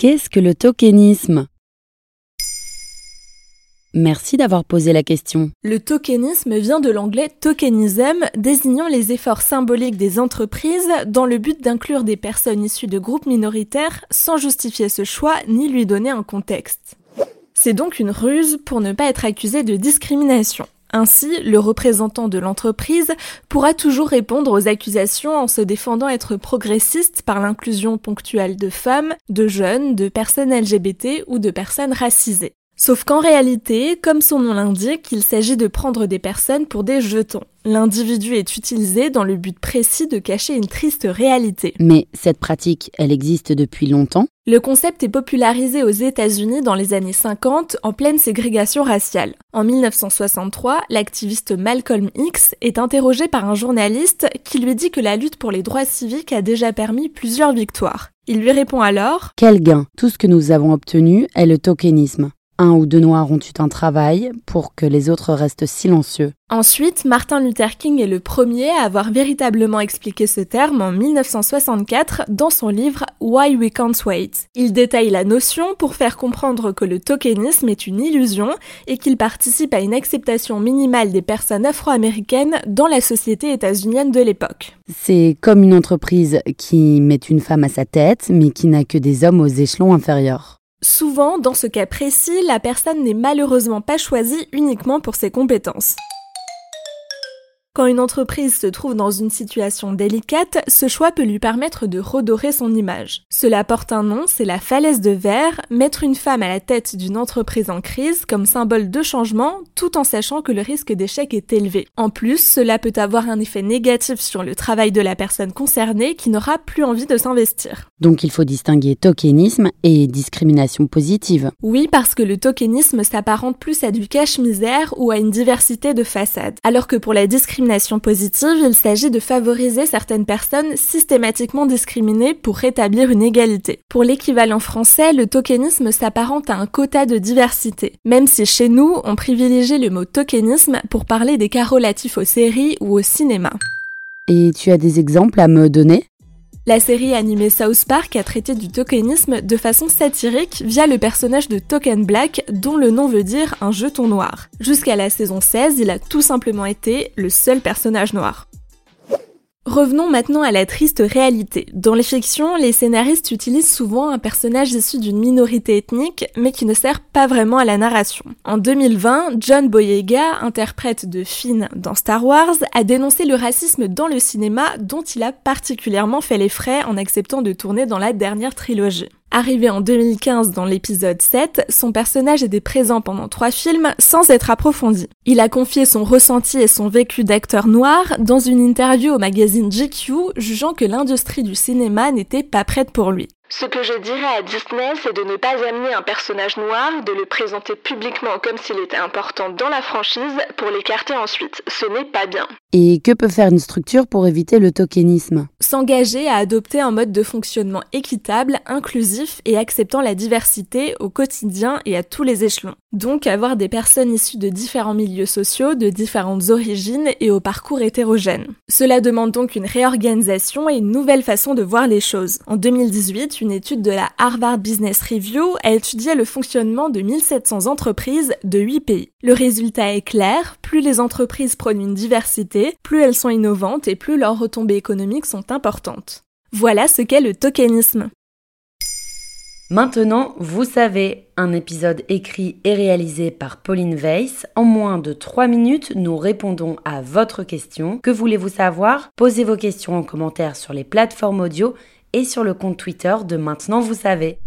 Qu'est-ce que le tokenisme? Merci d'avoir posé la question. Le tokenisme vient de l'anglais tokenism, désignant les efforts symboliques des entreprises dans le but d'inclure des personnes issues de groupes minoritaires sans justifier ce choix ni lui donner un contexte. C'est donc une ruse pour ne pas être accusé de discrimination. Ainsi, le représentant de l'entreprise pourra toujours répondre aux accusations en se défendant être progressiste par l'inclusion ponctuelle de femmes, de jeunes, de personnes LGBT ou de personnes racisées. Sauf qu'en réalité, comme son nom l'indique, il s'agit de prendre des personnes pour des jetons. L'individu est utilisé dans le but précis de cacher une triste réalité. Mais cette pratique, elle existe depuis longtemps Le concept est popularisé aux États-Unis dans les années 50 en pleine ségrégation raciale. En 1963, l'activiste Malcolm X est interrogé par un journaliste qui lui dit que la lutte pour les droits civiques a déjà permis plusieurs victoires. Il lui répond alors Quel gain Tout ce que nous avons obtenu est le tokenisme un ou deux noirs ont eu un travail pour que les autres restent silencieux. Ensuite, Martin Luther King est le premier à avoir véritablement expliqué ce terme en 1964 dans son livre Why We Can't Wait. Il détaille la notion pour faire comprendre que le tokenisme est une illusion et qu'il participe à une acceptation minimale des personnes afro-américaines dans la société états-unienne de l'époque. C'est comme une entreprise qui met une femme à sa tête mais qui n'a que des hommes aux échelons inférieurs. Souvent, dans ce cas précis, la personne n'est malheureusement pas choisie uniquement pour ses compétences. Quand une entreprise se trouve dans une situation délicate, ce choix peut lui permettre de redorer son image. Cela porte un nom, c'est la falaise de verre, mettre une femme à la tête d'une entreprise en crise comme symbole de changement, tout en sachant que le risque d'échec est élevé. En plus, cela peut avoir un effet négatif sur le travail de la personne concernée qui n'aura plus envie de s'investir. Donc il faut distinguer tokenisme et discrimination positive. Oui, parce que le tokenisme s'apparente plus à du cache-misère ou à une diversité de façades, alors que pour la discrimination positive, il s'agit de favoriser certaines personnes systématiquement discriminées pour rétablir une égalité. Pour l'équivalent français, le tokenisme s'apparente à un quota de diversité, même si chez nous, on privilégie le mot tokenisme pour parler des cas relatifs aux séries ou au cinéma. Et tu as des exemples à me donner? La série animée South Park a traité du tokenisme de façon satirique via le personnage de Token Black dont le nom veut dire un jeton noir. Jusqu'à la saison 16, il a tout simplement été le seul personnage noir. Revenons maintenant à la triste réalité. Dans les fictions, les scénaristes utilisent souvent un personnage issu d'une minorité ethnique, mais qui ne sert pas vraiment à la narration. En 2020, John Boyega, interprète de Finn dans Star Wars, a dénoncé le racisme dans le cinéma dont il a particulièrement fait les frais en acceptant de tourner dans la dernière trilogie. Arrivé en 2015 dans l'épisode 7, son personnage était présent pendant trois films sans être approfondi. Il a confié son ressenti et son vécu d'acteur noir dans une interview au magazine GQ, jugeant que l'industrie du cinéma n'était pas prête pour lui. Ce que je dirais à Disney, c'est de ne pas amener un personnage noir, de le présenter publiquement comme s'il était important dans la franchise, pour l'écarter ensuite. Ce n'est pas bien. Et que peut faire une structure pour éviter le tokenisme? S'engager à adopter un mode de fonctionnement équitable, inclusif et acceptant la diversité au quotidien et à tous les échelons. Donc avoir des personnes issues de différents milieux sociaux, de différentes origines et au parcours hétérogène. Cela demande donc une réorganisation et une nouvelle façon de voir les choses. En 2018, une étude de la Harvard Business Review a étudié le fonctionnement de 1700 entreprises de 8 pays. Le résultat est clair, plus les entreprises prônent une diversité, plus elles sont innovantes et plus leurs retombées économiques sont importantes. Voilà ce qu'est le tokenisme. Maintenant, vous savez, un épisode écrit et réalisé par Pauline Weiss. En moins de 3 minutes, nous répondons à votre question. Que voulez-vous savoir? Posez vos questions en commentaire sur les plateformes audio et sur le compte Twitter de Maintenant vous savez.